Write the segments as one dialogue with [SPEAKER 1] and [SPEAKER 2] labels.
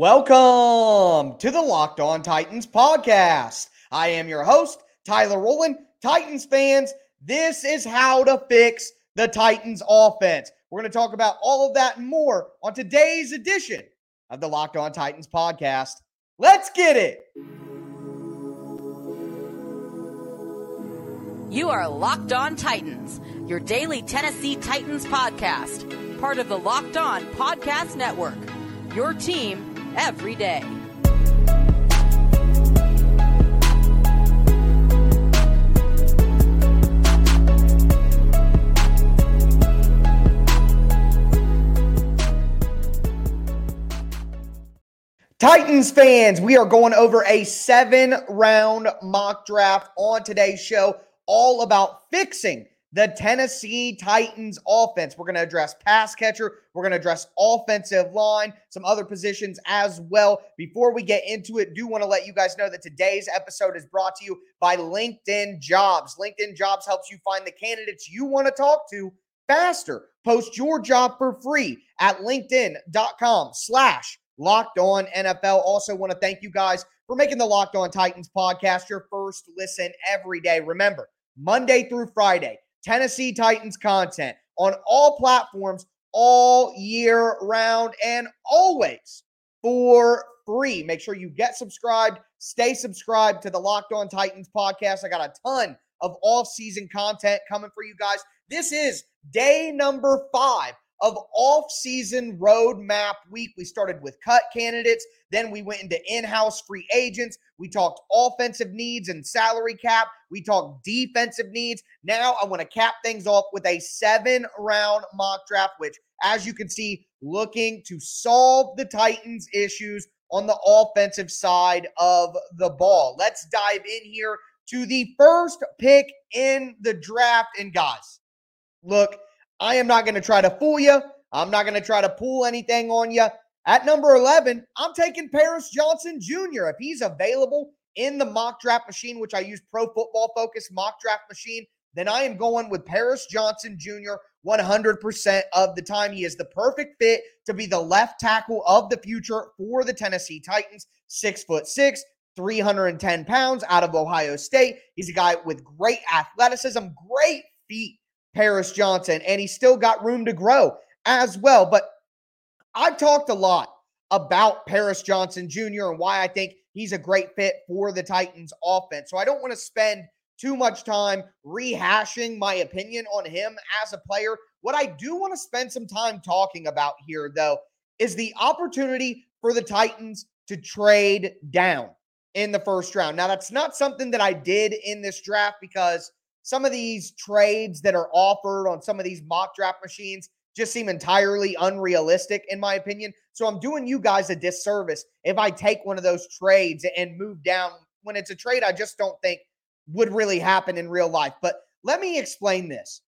[SPEAKER 1] Welcome to the Locked On Titans podcast. I am your host, Tyler Rowland. Titans fans, this is how to fix the Titans offense. We're going to talk about all of that and more on today's edition of the Locked On Titans podcast. Let's get it.
[SPEAKER 2] You are Locked On Titans, your daily Tennessee Titans podcast, part of the Locked On Podcast Network. Your team every day.
[SPEAKER 1] Titans fans, we are going over a seven round mock draft on today's show, all about fixing the Tennessee Titans offense. We're going to address pass catcher. We're going to address offensive line, some other positions as well. Before we get into it, do want to let you guys know that today's episode is brought to you by LinkedIn Jobs. LinkedIn Jobs helps you find the candidates you want to talk to faster. Post your job for free at linkedin.com slash locked on NFL. Also want to thank you guys for making the Locked On Titans podcast your first listen every day. Remember, Monday through Friday, Tennessee Titans content on all platforms all year round and always for free. Make sure you get subscribed, stay subscribed to the Locked On Titans podcast. I got a ton of off-season content coming for you guys. This is day number five of off-season roadmap week. We started with cut candidates, then we went into in-house free agents. We talked offensive needs and salary cap. We talked defensive needs. Now I want to cap things off with a seven-round mock draft, which, as you can see, looking to solve the Titans' issues on the offensive side of the ball. Let's dive in here to the first pick in the draft. And guys, look, I am not going to try to fool you. I'm not going to try to pull anything on you. At number 11, I'm taking Paris Johnson Jr. If he's available in the mock draft machine, which I use Pro Football Focus mock draft machine, then I am going with Paris Johnson Jr. 100% of the time. He is the perfect fit to be the left tackle of the future for the Tennessee Titans. Six foot six, 310 pounds out of Ohio State. He's a guy with great athleticism, great feet Paris Johnson, and he's still got room to grow as well. But I've talked a lot about Paris Johnson Jr. and why I think he's a great fit for the Titans offense. So I don't want to spend too much time rehashing my opinion on him as a player. What I do want to spend some time talking about here, though, is the opportunity for the Titans to trade down in the first round. Now, that's not something that I did in this draft because some of these trades that are offered on some of these mock draft machines just seem entirely unrealistic, in my opinion. So I'm doing you guys a disservice if I take one of those trades and move down when it's a trade I just don't think would really happen in real life. But let me explain this.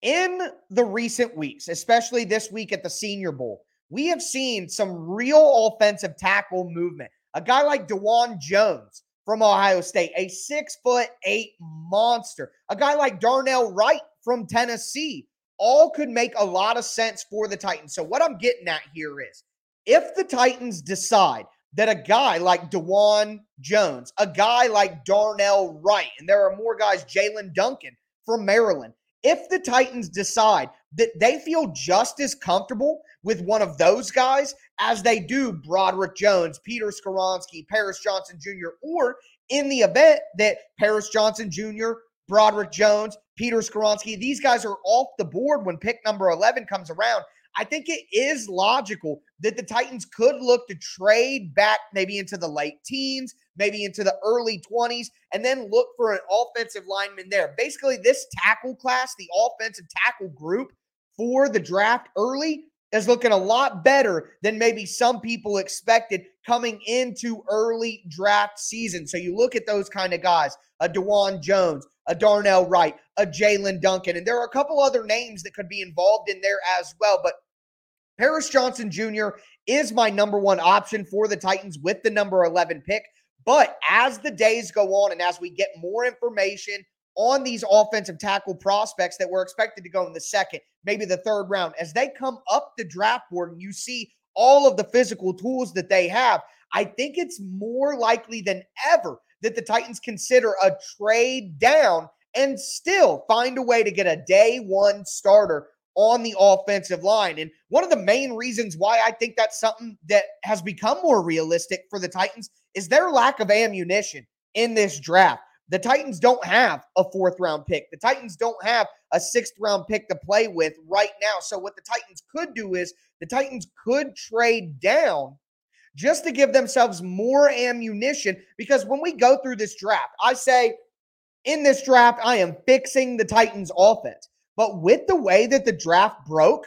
[SPEAKER 1] In the recent weeks, especially this week at the Senior Bowl, we have seen some real offensive tackle movement. A guy like Dawand Jones, from Ohio State, a six foot eight monster. A guy like Darnell Wright from Tennessee, all could make a lot of sense for the Titans. So, what I'm getting at here is if the Titans decide that a guy like Dawand Jones, a guy like Darnell Wright, and there are more guys, Jaelyn Duncan from Maryland, if the Titans decide that they feel just as comfortable with one of those guys as they do Broderick Jones, Peter Skoronski, Paris Johnson Jr., or in the event that Paris Johnson Jr., Broderick Jones, Peter Skoronski, these guys are off the board when pick number 11 comes around. I think it is logical that the Titans could look to trade back maybe into the late teens, maybe into the early 20s, and then look for an offensive lineman there. Basically, this tackle class, the offensive tackle group for the draft early, is looking a lot better than maybe some people expected coming into early draft season. So you look at those kind of guys, a Dawand Jones, a Darnell Wright, a Jaelyn Duncan, and there are a couple other names that could be involved in there as well. But Paris Johnson Jr. is my number one option for the Titans with the number 11 pick. But as the days go on and as we get more information on these offensive tackle prospects that were expected to go in the second, maybe the third round, as they come up the draft board and you see all of the physical tools that they have, I think it's more likely than ever that the Titans consider a trade down and still find a way to get a day one starter on the offensive line. And one of the main reasons why I think that's something that has become more realistic for the Titans is their lack of ammunition in this draft. The Titans don't have a fourth round pick. The Titans don't have a sixth round pick to play with right now. So, what the Titans could do is the Titans could trade down just to give themselves more ammunition. Because when we go through this draft, I say in this draft, I am fixing the Titans offense. But with the way that the draft broke,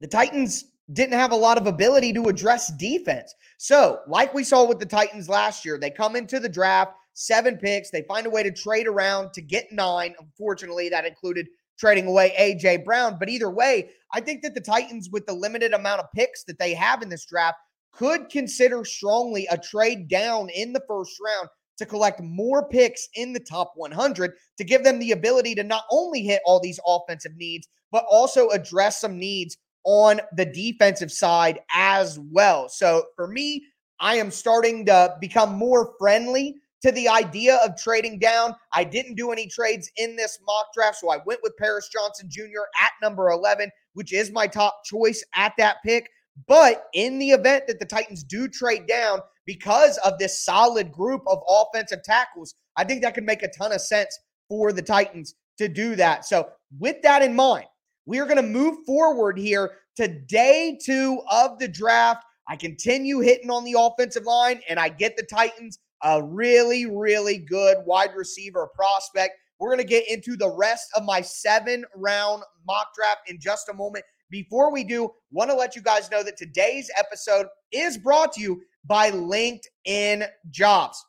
[SPEAKER 1] the Titans didn't have a lot of ability to address defense. So, like we saw with the Titans last year, they come into the draft, seven picks, they find a way to trade around to get nine. Unfortunately, that included trading away AJ Brown. But either way, I think that the Titans, with the limited amount of picks that they have in this draft, could consider strongly a trade down in the first round to collect more picks in the top 100 to give them the ability to not only hit all these offensive needs, but also address some needs on the defensive side as well. So for me, I am starting to become more friendly to the idea of trading down. I didn't do any trades in this mock draft, so I went with Paris Johnson Jr. at number 11, which is my top choice at that pick. But in the event that the Titans do trade down because of this solid group of offensive tackles, I think that could make a ton of sense for the Titans to do that. So, with that in mind, we are going to move forward here to day two of the draft. I continue hitting on the offensive line, and I get the Titans a really, really good wide receiver prospect. We're going to get into the rest of my seven round mock draft in just a moment. Before we do, want to let you guys know that today's episode is brought to you by LinkedIn Jobs.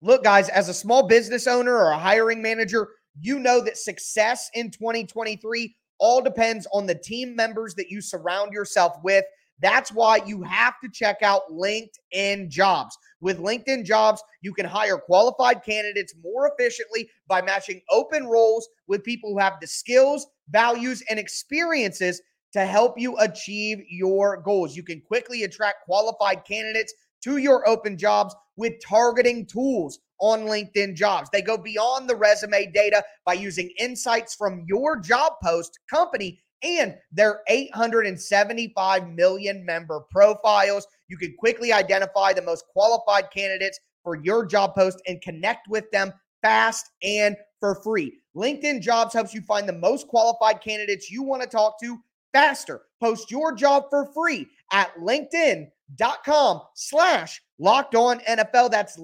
[SPEAKER 1] Look, guys, as a small business owner or a hiring manager, you know that success in 2023 all depends on the team members that you surround yourself with. That's why you have to check out LinkedIn Jobs. With LinkedIn Jobs, you can hire qualified candidates more efficiently by matching open roles with people who have the skills, values, and experiences to help you achieve your goals. You can quickly attract qualified candidates to your open jobs with targeting tools on LinkedIn jobs. They go beyond the resume data by using insights from your job post, company, and their 875 million member profiles. You can quickly identify the most qualified candidates for your job post and connect with them fast and for free. LinkedIn Jobs helps you find the most qualified candidates you want to talk to faster. Post your job for free at linkedin.com slash locked on NFL. That's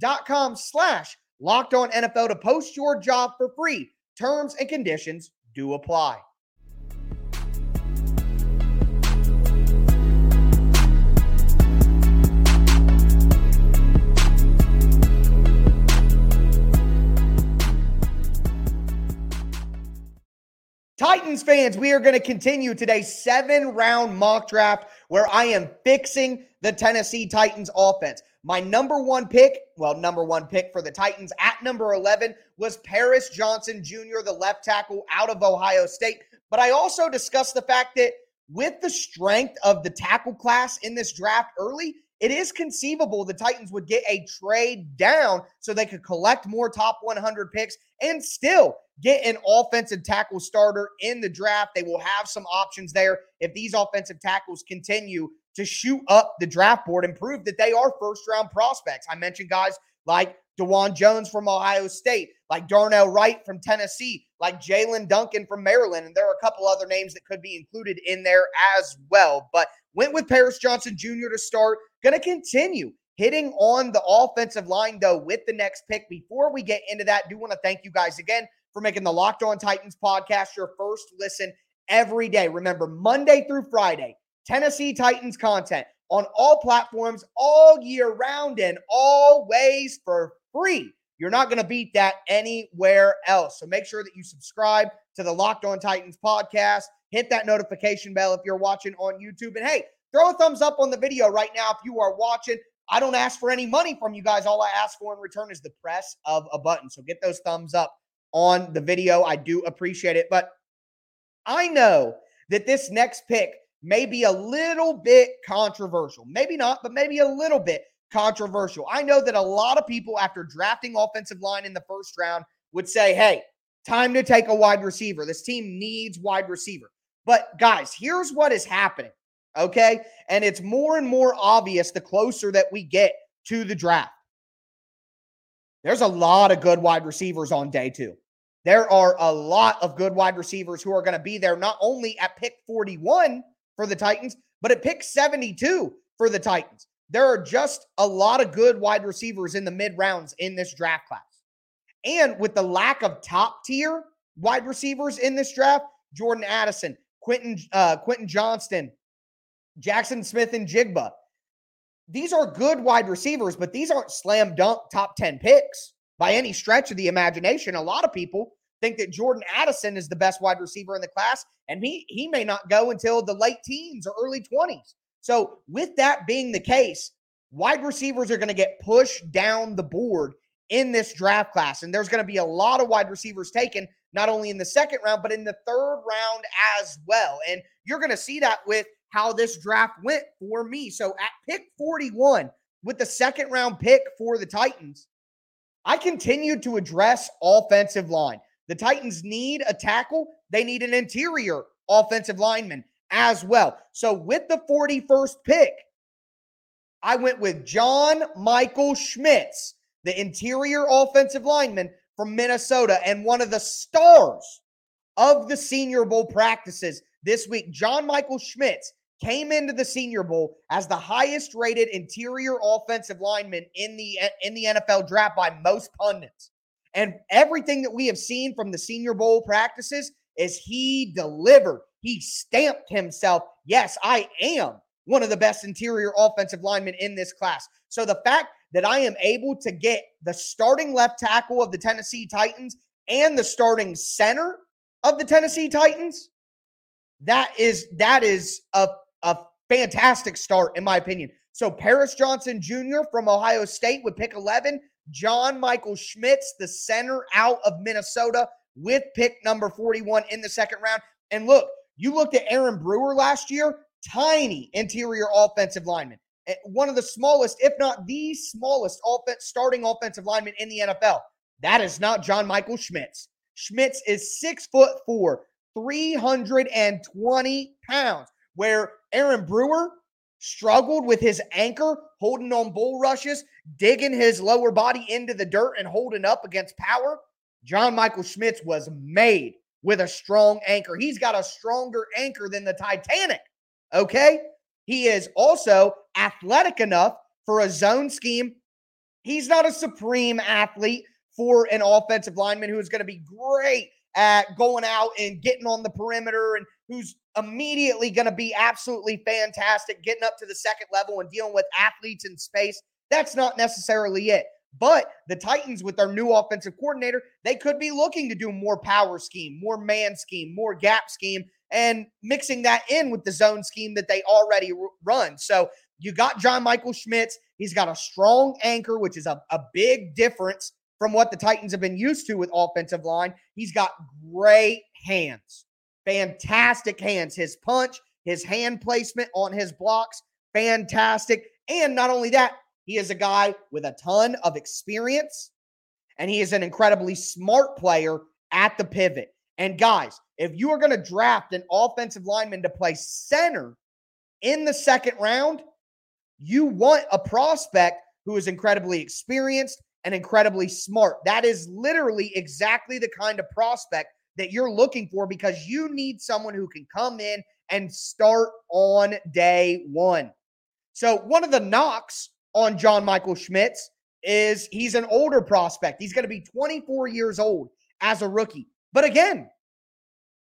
[SPEAKER 1] linkedin.com slash locked on NFL to post your job for free. Terms and conditions do apply. Titans fans, we are going to continue today's seven round mock draft where I am fixing the Tennessee Titans offense. My number one pick, well, number one pick for the Titans at number 11 was Paris Johnson Jr., the left tackle out of Ohio State. But I also discussed the fact that with the strength of the tackle class in this draft early, it is conceivable the Titans would get a trade down so they could collect more top 100 picks and still get an offensive tackle starter in the draft. They will have some options there if these offensive tackles continue to shoot up the draft board and prove that they are first round prospects. I mentioned guys like Dawand Jones from Ohio State, like Darnell Wright from Tennessee, like Jaelyn Duncan from Maryland. And there are a couple other names that could be included in there as well. But went with Paris Johnson Jr. to start. Going to continue hitting on the offensive line, though, with the next pick. Before we get into that, do want to thank you guys again for making the Locked On Titans podcast your first listen every day. Remember, Monday through Friday, Tennessee Titans content on all platforms all year round and always for free. You're not going to beat that anywhere else. So make sure that you subscribe to the Locked On Titans podcast. Hit that notification bell if you're watching on YouTube. And hey, throw a thumbs up on the video right now if you are watching. I don't ask for any money from you guys. All I ask for in return is the press of a button. So get those thumbs up on the video. I do appreciate it. But I know that this next pick may be a little bit controversial. Maybe not, but maybe a little bit controversial. I know that a lot of people, after drafting offensive line in the first round, would say, hey, time to take a wide receiver. This team needs wide receiver. But guys, here's what is happening. Okay. And it's more and more obvious the closer that we get to the draft. There's a lot of good wide receivers on day two. There are a lot of good wide receivers who are going to be there not only at pick 41 for the Titans, but at pick 72 for the Titans. There are just a lot of good wide receivers in the mid rounds in this draft class. And with the lack of top tier wide receivers in this draft, Jordan Addison, Quentin uh, Quentin Johnston, Jaxon Smith-Njigba. These are good wide receivers, but these aren't slam dunk top 10 picks by any stretch of the imagination. A lot of people think that Jordan Addison is the best wide receiver in the class, and he he may not go until the late teens or early 20s. So, with that being the case, wide receivers are going to get pushed down the board in this draft class. And there's going to be a lot of wide receivers taken, not only in the second round, but in the third round as well. And you're going to see that with how this draft went for me. So at pick 41, with the second round pick for the Titans, I continued to address offensive line. The Titans need a tackle, they need an interior offensive lineman as well. So with the 41st pick, I went with John Michael Schmitz, the interior offensive lineman from Minnesota and one of the stars of the Senior Bowl practices this week. John Michael Schmitz came into the Senior Bowl as the highest rated interior offensive lineman in the in the NFL draft by most pundits. And everything that we have seen from the Senior Bowl practices is he delivered. He stamped himself. Yes, I am one of the best interior offensive linemen in this class. So the fact that I am able to get the starting left tackle of the Tennessee Titans and the starting center of the Tennessee Titans, that is that is a, a fantastic start in my opinion. So Paris Johnson Jr. from Ohio State with pick 11, John Michael Schmitz, the center out of Minnesota with pick number 41 in the second round. And look, you looked at Aaron Brewer last year, tiny interior offensive lineman. Eh, one of the smallest, if not the smallest, offense starting offensive lineman in the NFL. That is not John Michael Schmitz. Schmitz is six foot four, 320 pounds, where Aaron Brewer struggled with his anchor, holding on bull rushes, digging his lower body into the dirt and holding up against power. John Michael Schmitz was made with a strong anchor. He's got a stronger anchor than the Titanic. Okay. He is also athletic enough for a zone scheme. He's not a supreme athlete for an offensive lineman who is going to be great at going out and getting on the perimeter and who's immediately going to be absolutely fantastic getting up to the second level and dealing with athletes in space. That's not necessarily it. But the Titans, with their new offensive coordinator, they could be looking to do more power scheme, more man scheme, more gap scheme, and mixing that in with the zone scheme that they already run. So you got John Michael Schmitz. He's got a strong anchor, which is a, a big difference from what the Titans have been used to with offensive line. He's got great hands, fantastic hands. His punch, his hand placement on his blocks, fantastic. And not only that, he is a guy with a ton of experience and he is an incredibly smart player at the pivot. And guys, if you are going to draft an offensive lineman to play center in the second round, you want a prospect who is incredibly experienced and incredibly smart. That is literally exactly the kind of prospect that you're looking for because you need someone who can come in and start on day one. So, one of the knocks on John Michael Schmitz is he's an older prospect. He's going to be 24 years old as a rookie. But again,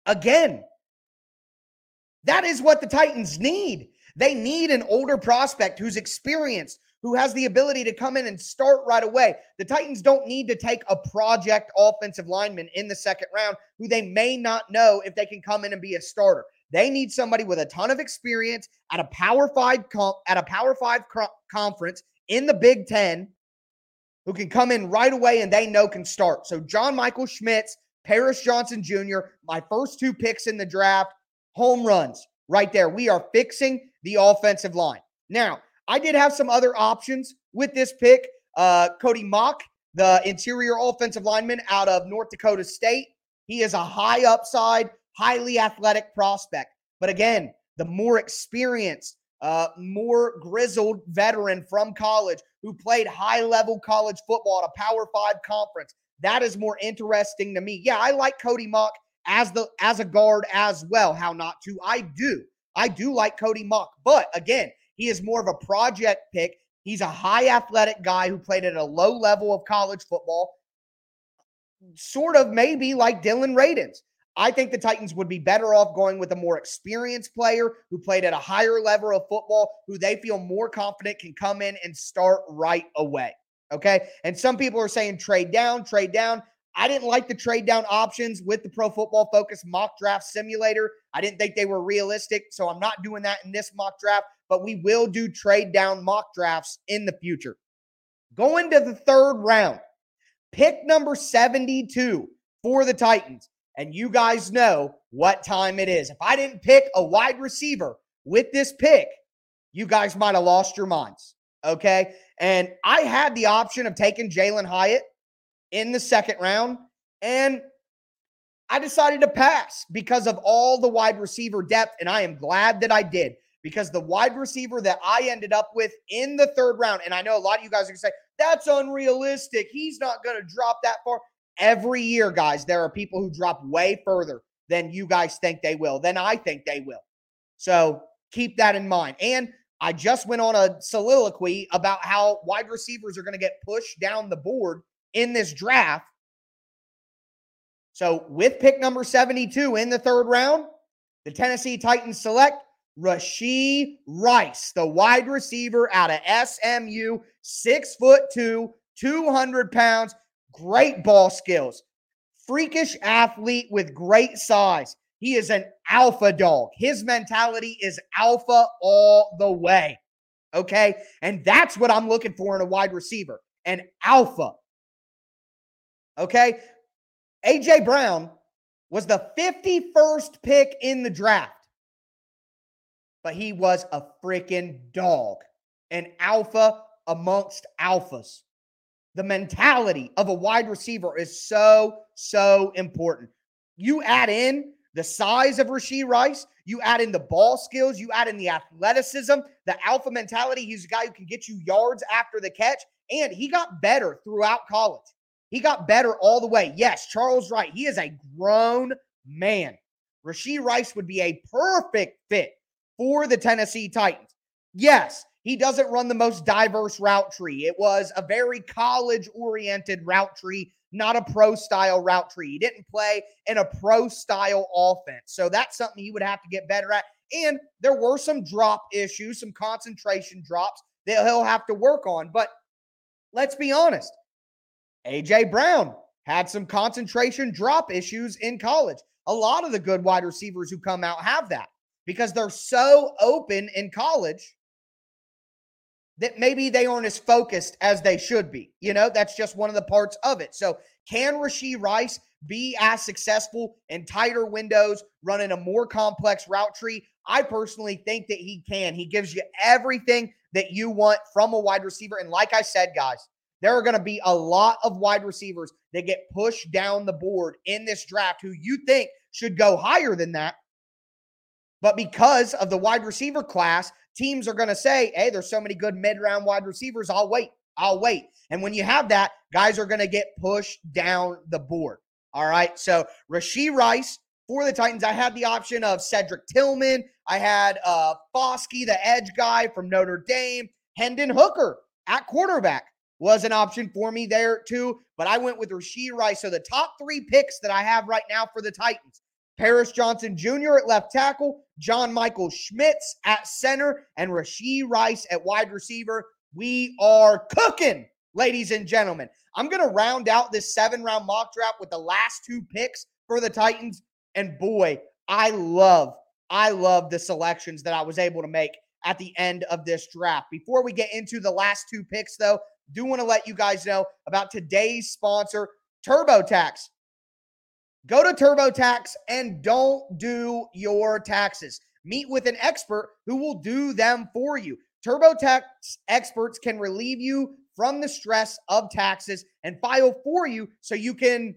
[SPEAKER 1] again, that is what the Titans need. They need an older prospect who's experienced, who has the ability to come in and start right away. The Titans don't need to take a project offensive lineman in the second round who they may not know if they can come in and be a starter. They need somebody with a ton of experience at a Power Five at a Power Five co- conference in the Big Ten, who can come in right away and they know can start. So John Michael Schmitz, Paris Johnson Jr., my first two picks in the draft, home runs right there. We are fixing the offensive line. Now, I did have some other options with this pick. Uh, Cody Mauch, the interior offensive lineman out of North Dakota State. He is a high upside, highly athletic prospect. But again, the more experienced, uh, more grizzled veteran from college who played high level college football at a Power Five conference. That is more interesting to me. Yeah, I like Cody Mauch as the as a guard as well. How not to? I do. I do like Cody Mauch, but again, he is more of a project pick. He's a high athletic guy who played at a low level of college football, sort of maybe like Dillon Radunz. I think the Titans would be better off going with a more experienced player who played at a higher level of football, who they feel more confident can come in and start right away. Okay. And some people are saying trade down, trade down. I didn't like the trade down options with the Pro Football Focus mock draft simulator. I didn't think they were realistic. So I'm not doing that in this mock draft, but we will do trade down mock drafts in the future. Going to the third round, pick number 72 for the Titans and you guys know what time it is. If I didn't pick a wide receiver with this pick, you guys might have lost your minds. Okay. And I had the option of taking Jalen Hyatt in the second round, and I decided to pass because of all the wide receiver depth. And I am glad that I did because the wide receiver that I ended up with in the third round, and I know a lot of you guys are going to say, that's unrealistic. He's not going to drop that far. Every year, guys, there are people who drop way further than you guys think they will, than I think they will. So keep that in mind. And I just went on a soliloquy about how wide receivers are going to get pushed down the board in this draft. So with pick number 72 in the third round, the Tennessee Titans select Rashee Rice, the wide receiver out of SMU, six foot two, 200 pounds, great ball skills, freakish athlete with great size. He is an alpha dog. His mentality is alpha all the way. Okay. And that's what I'm looking for in a wide receiver an alpha. Okay. AJ Brown was the 51st pick in the draft, but he was a freaking dog, an alpha amongst alphas. The mentality of a wide receiver is so, so important. You add in the size of Rashee Rice, you add in the ball skills, you add in the athleticism, the alpha mentality. He's a guy who can get you yards after the catch, and he got better throughout college. He got better all the way. Yes, Charles Wright, he is a grown man. Rashee Rice would be a perfect fit for the Tennessee Titans. Yes, he doesn't run the most diverse route tree. It was a very college oriented route tree, not a pro style route tree. He didn't play in a pro style offense. So that's something he would have to get better at. And there were some drop issues, some concentration drops that he'll have to work on. But let's be honest AJ Brown had some concentration drop issues in college. A lot of the good wide receivers who come out have that because they're so open in college that maybe they aren't as focused as they should be. You know, that's just one of the parts of it. So, can Rashee Rice be as successful in tighter windows, running a more complex route tree? I personally think that he can. He gives you everything that you want from a wide receiver. And like I said, guys, there are going to be a lot of wide receivers that get pushed down the board in this draft who you think should go higher than that. But because of the wide receiver class, teams are going to say, hey, there's so many good mid round wide receivers. I'll wait. I'll wait. And when you have that, guys are going to get pushed down the board. All right. So Rashee Rice for the Titans, I had the option of Cedric Tillman. I had uh Foskey, the edge guy from Notre Dame. Hendon Hooker at quarterback was an option for me there too. But I went with Rashee Rice. So the top three picks that I have right now for the Titans Paris Johnson Jr. at left tackle, John Michael Schmitz at center, and Rashee Rice at wide receiver. We are cooking, ladies and gentlemen. I'm going to round out this seven round mock draft with the last two picks for the Titans. And boy, I love, I love the selections that I was able to make at the end of this draft. Before we get into the last two picks, though, do want to let you guys know about today's sponsor, TurboTax. Go to TurboTax and don't do your taxes. meet with an expert who will do them for you. TurboTax experts can relieve you from the stress of taxes and file for you so you can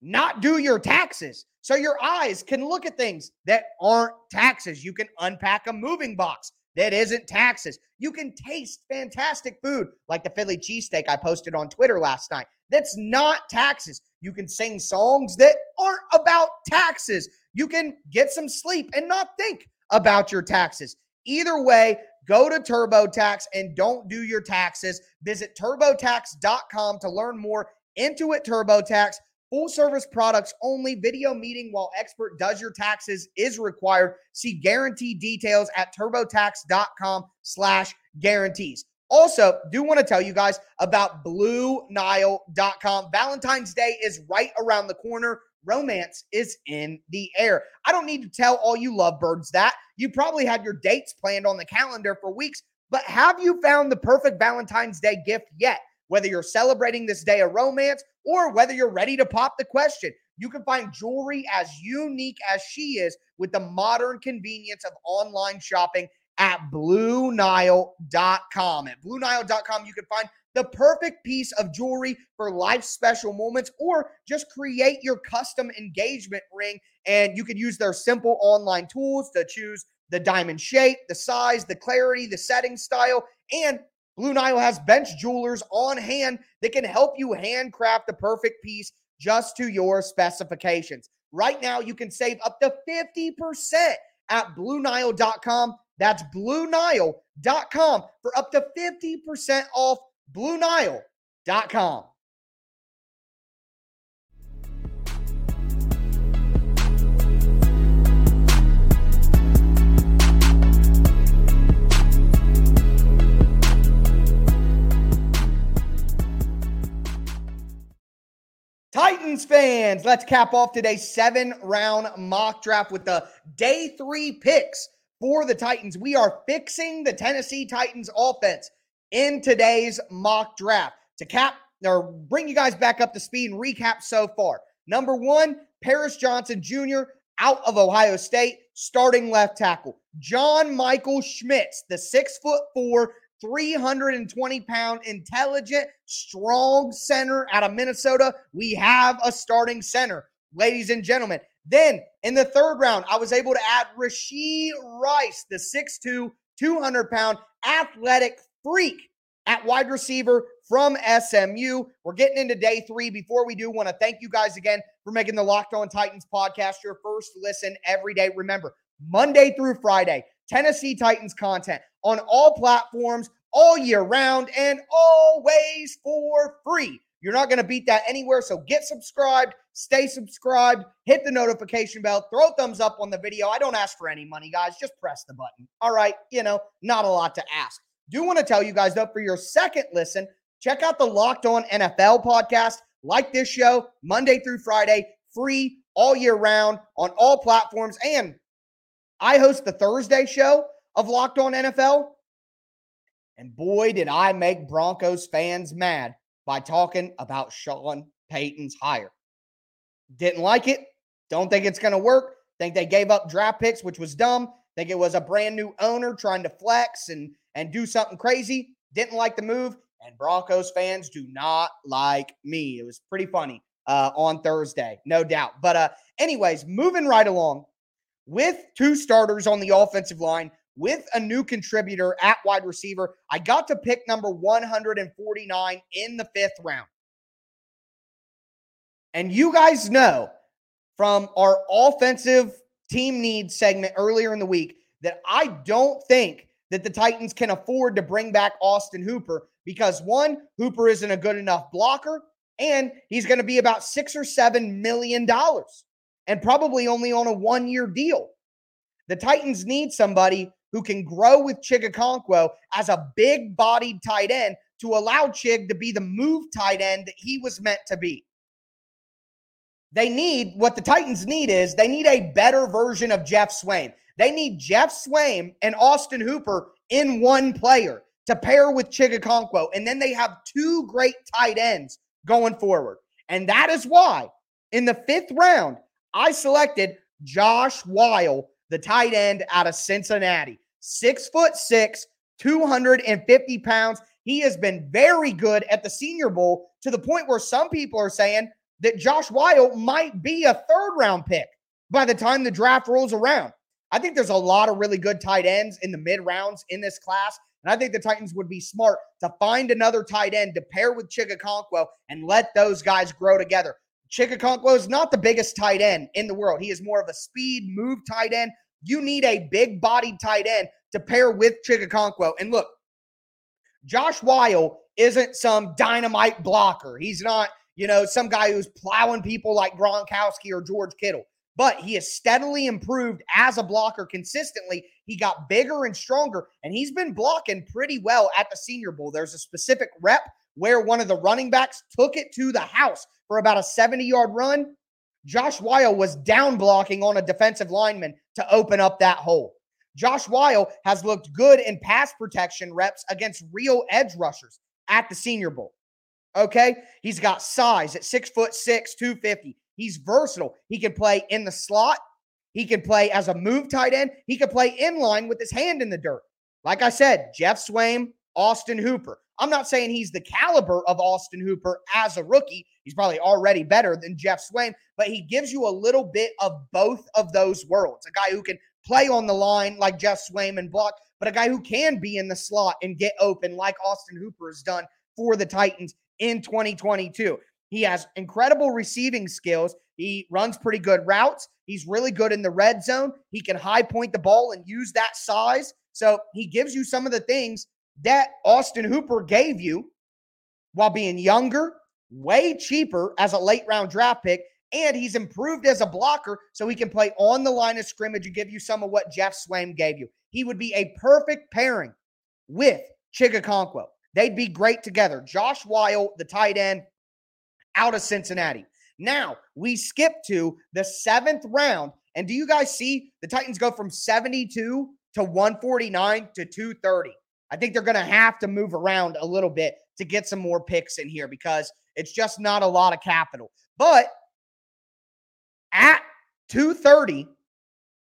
[SPEAKER 1] not do your taxes. So your eyes can look at things that aren't taxes. You can unpack a moving box that isn't taxes. You can taste fantastic food like the Philly cheesesteak I posted on Twitter last night. That's not taxes. You can sing songs that aren't about taxes. You can get some sleep and not think about your taxes. Either way, go to TurboTax and don't do your taxes. Visit turbotax.com to learn more. Intuit TurboTax Full service products only. Video meeting while expert does your taxes is required. See guarantee details at turbotax.com slash guarantees. Also, do want to tell you guys about BlueNile.com. Valentine's Day is right around the corner. Romance is in the air. I don't need to tell all you lovebirds that. You probably had your dates planned on the calendar for weeks, but have you found the perfect Valentine's Day gift yet? Whether you're celebrating this day of romance or whether you're ready to pop the question, you can find jewelry as unique as she is with the modern convenience of online shopping at BlueNile.com. At BlueNile.com, you can find the perfect piece of jewelry for life special moments or just create your custom engagement ring. And you can use their simple online tools to choose the diamond shape, the size, the clarity, the setting style, and Blue Nile has bench jewelers on hand that can help you handcraft the perfect piece just to your specifications. Right now, you can save up to 50% at BlueNile.com. That's BlueNile.com for up to 50% off BlueNile.com. Titans fans, let's cap off today's seven round mock draft with the day three picks for the Titans. We are fixing the Tennessee Titans offense in today's mock draft to cap or bring you guys back up to speed and recap so far. Number one, Paris Johnson Jr. out of Ohio State, starting left tackle. John Michael Schmitz, the six foot four 320 pound, intelligent, strong center out of Minnesota. We have a starting center, ladies and gentlemen. Then in the third round, I was able to add Rashee Rice, the 6'2, 200 pound athletic freak at wide receiver from SMU. We're getting into day three. Before we do, want to thank you guys again for making the Locked On Titans podcast your first listen every day. Remember, Monday through Friday, Tennessee Titans content on all platforms all year round and always for free. You're not going to beat that anywhere. So get subscribed, stay subscribed, hit the notification bell, throw a thumbs up on the video. I don't ask for any money, guys. Just press the button. All right. You know, not a lot to ask. Do want to tell you guys, though, for your second listen, check out the Locked On NFL podcast. Like this show, Monday through Friday, free all year round on all platforms. And I host the Thursday show of Locked On NFL. And boy, did I make Broncos fans mad by talking about Sean Payton's hire. Didn't like it. Don't think it's going to work. Think they gave up draft picks, which was dumb. Think it was a brand new owner trying to flex and and do something crazy. Didn't like the move. And Broncos fans do not like me. It was pretty funny uh, on Thursday, no doubt. But uh, anyways, moving right along with two starters on the offensive line, with a new contributor at wide receiver. I got to pick number 149 in the fifth round. And you guys know from our offensive team needs segment earlier in the week that I don't think that the Titans can afford to bring back Austin Hooper because one, Hooper isn't a good enough blocker, and he's going to be about six or seven million dollars and probably only on a one year deal. The Titans need somebody who can grow with Chig Okonkwo as a big bodied tight end to allow Chig to be the move tight end that he was meant to be. They need what the Titans need is they need a better version of Geoff Swaim. They need Geoff Swaim and Austin Hooper in one player to pair with Chig Okonkwo. And then they have two great tight ends going forward. And that is why in the fifth round, I selected Josh Whyle, the tight end out of Cincinnati. Six foot six, 250 pounds. He has been very good at the Senior Bowl to the point where some people are saying that Josh Whyle might be a third round pick by the time the draft rolls around. I think there's a lot of really good tight ends in the mid rounds in this class. And I think the Titans would be smart to find another tight end to pair with Chig and let those guys grow together. Chig is not the biggest tight end in the world. He is more of a speed move tight end. You need a big bodied tight end to pair with Chig Okonkwo. And look, Josh Whyle isn't some dynamite blocker. He's not, you know, some guy who's plowing people like Gronkowski or George Kittle but he has steadily improved as a blocker consistently. He got bigger and stronger, and he's been blocking pretty well at the Senior Bowl. There's a specific rep where one of the running backs took it to the house for about a 70 yard run. Josh Whyle was down blocking on a defensive lineman to open up that hole. Josh Whyle has looked good in pass protection reps against real edge rushers at the Senior Bowl. Okay. He's got size at six foot six, 250. He's versatile. He can play in the slot. He can play as a move tight end. He can play in line with his hand in the dirt. Like I said, Geoff Swaim, Austin Hooper. I'm not saying he's the caliber of Austin Hooper as a rookie. He's probably already better than Geoff Swaim, but he gives you a little bit of both of those worlds. A guy who can play on the line like Geoff Swaim and block, but a guy who can be in the slot and get open like Austin Hooper has done for the Titans in 2022. He has incredible receiving skills. He runs pretty good routes. He's really good in the red zone. He can high point the ball and use that size. So he gives you some of the things that Austin Hooper gave you while being younger, way cheaper as a late round draft pick. And he's improved as a blocker so he can play on the line of scrimmage and give you some of what Geoff Swaim gave you. He would be a perfect pairing with Chig They'd be great together. Josh Whyle, the tight end, out of Cincinnati. Now we skip to the seventh round. And do you guys see the Titans go from 72 to 149 to 230? I think they're going to have to move around a little bit to get some more picks in here because it's just not a lot of capital. But at 230,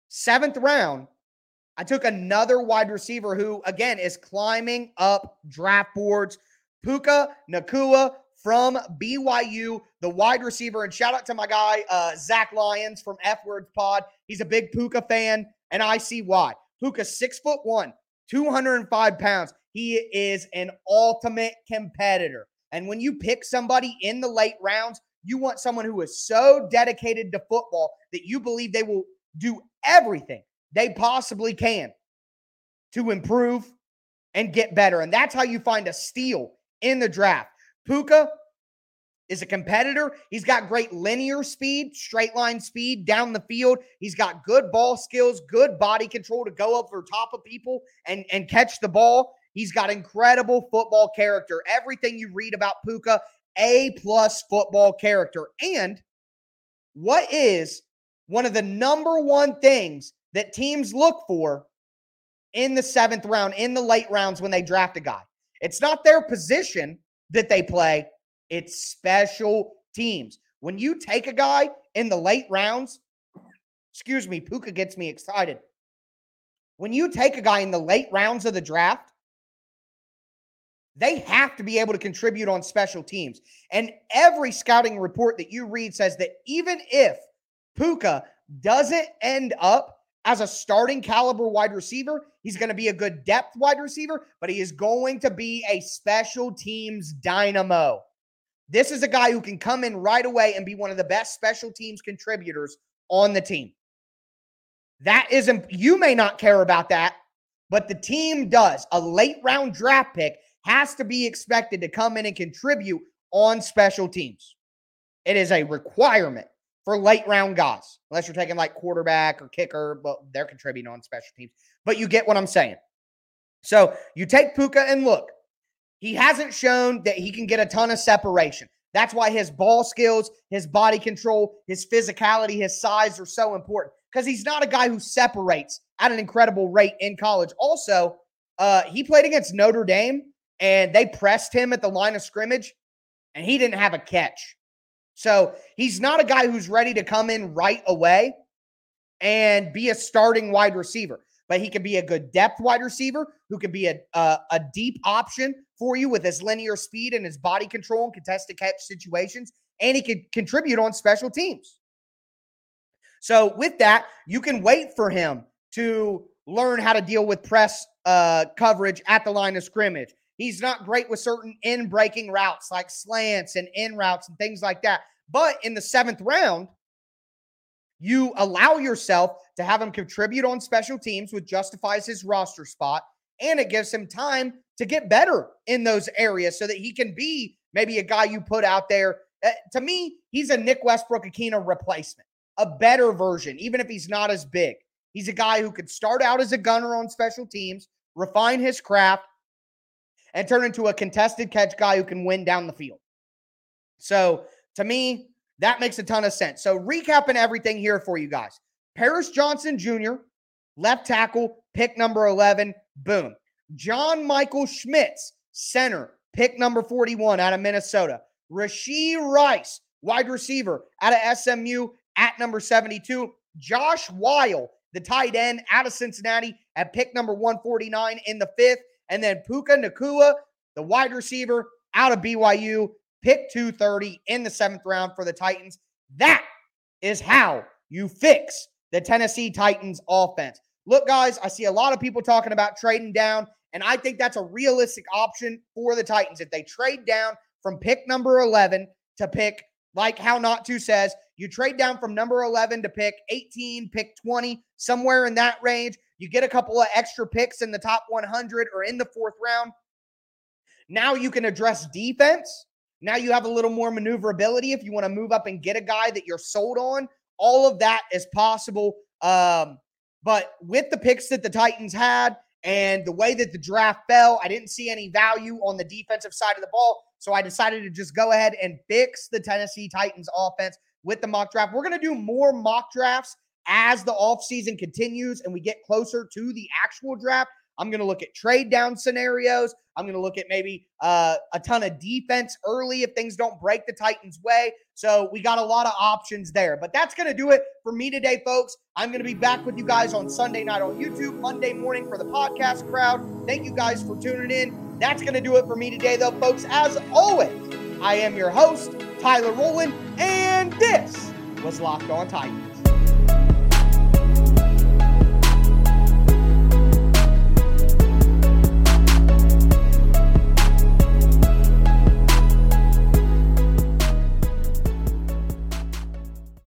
[SPEAKER 1] seventh round, I took another wide receiver who, again, is climbing up draft boards. Puka Nacua from BYU, the wide receiver. And shout out to my guy, uh, Zach Lyons from F Words Pod. He's a big Puka fan, and I see why. Puka's six foot one, 205 pounds. He is an ultimate competitor. And when you pick somebody in the late rounds, you want someone who is so dedicated to football that you believe they will do everything they possibly can to improve and get better. And that's how you find a steal in the draft. Puka is a competitor. He's got great linear speed, straight line speed down the field. He's got good ball skills, good body control to go over top of people and, and catch the ball. He's got incredible football character. Everything you read about Puka, A plus football character. And what is one of the number one things that teams look for in the seventh round, in the late rounds when they draft a guy? It's not their position that they play, it's special teams. When you take a guy in the late rounds, excuse me, Puka gets me excited. When you take a guy in the late rounds of the draft, they have to be able to contribute on special teams. And every scouting report that you read says that even if Puka doesn't end up as a starting caliber wide receiver. He's going to be a good depth wide receiver, but he is going to be a special teams dynamo. This is a guy who can come in right away and be one of the best special teams contributors on the team. That isn't, you may not care about that, but the team does. A late round draft pick has to be expected to come in and contribute on special teams. It is a requirement for late round guys, unless you're taking like quarterback or kicker, but they're contributing on special teams. But you get what I'm saying. So you take Puka and look, he hasn't shown that he can get a ton of separation. That's why his ball skills, his body control, his physicality, his size are so important because he's not a guy who separates at an incredible rate in college. Also, uh, he played against Notre Dame and they pressed him at the line of scrimmage and he didn't have a catch. So he's not a guy who's ready to come in right away and be a starting wide receiver. But he can be a good depth wide receiver who can be a, a, a deep option for you with his linear speed and his body control and contested catch situations. And he could contribute on special teams. So, with that, you can wait for him to learn how to deal with press uh, coverage at the line of scrimmage. He's not great with certain in breaking routes like slants and in routes and things like that. But in the seventh round, you allow yourself to have him contribute on special teams, which justifies his roster spot. And it gives him time to get better in those areas so that he can be maybe a guy you put out there. Uh, to me, he's a Nick Westbrook-Ikhine replacement, a better version, even if he's not as big. He's a guy who could start out as a gunner on special teams, refine his craft, and turn into a contested catch guy who can win down the field. So to me, that makes a ton of sense. So recapping everything here for you guys. Paris Johnson Jr., left tackle, pick number 11. Boom. John Michael Schmitz, center, pick number 41 out of Minnesota. Rashee Rice, wide receiver out of SMU at number 72. Josh Whyle, the tight end out of Cincinnati at pick number 149 in the fifth. And then Puka Nacua, the wide receiver out of BYU, pick 230 in the seventh round for the Titans. That is how you fix the Tennessee Titans offense. Look, guys, I see a lot of people talking about trading down, and I think that's a realistic option for the Titans. If they trade down from pick number 11 to pick, like how Not To says, you trade down from number 11 to pick 18, pick 20, somewhere in that range. You get a couple of extra picks in the top 100 or in the fourth round. Now you can address defense. Now you have a little more maneuverability if you want to move up and get a guy that you're sold on. All of that is possible. Um, but with the picks that the Titans had and the way that the draft fell, I didn't see any value on the defensive side of the ball. So I decided to just go ahead and fix the Tennessee Titans offense with the mock draft. We're going to do more mock drafts as the offseason continues and we get closer to the actual draft. I'm going to look at trade down scenarios. I'm going to look at maybe uh, a ton of defense early if things don't break the Titans' way. So we got a lot of options there. But that's going to do it for me today, folks. I'm going to be back with you guys on Sunday night on YouTube, Monday morning for the podcast crowd. Thank you guys for tuning in. That's going to do it for me today, though, folks. As always, I am your host, Tyler Rowland, and this was Locked On Titans.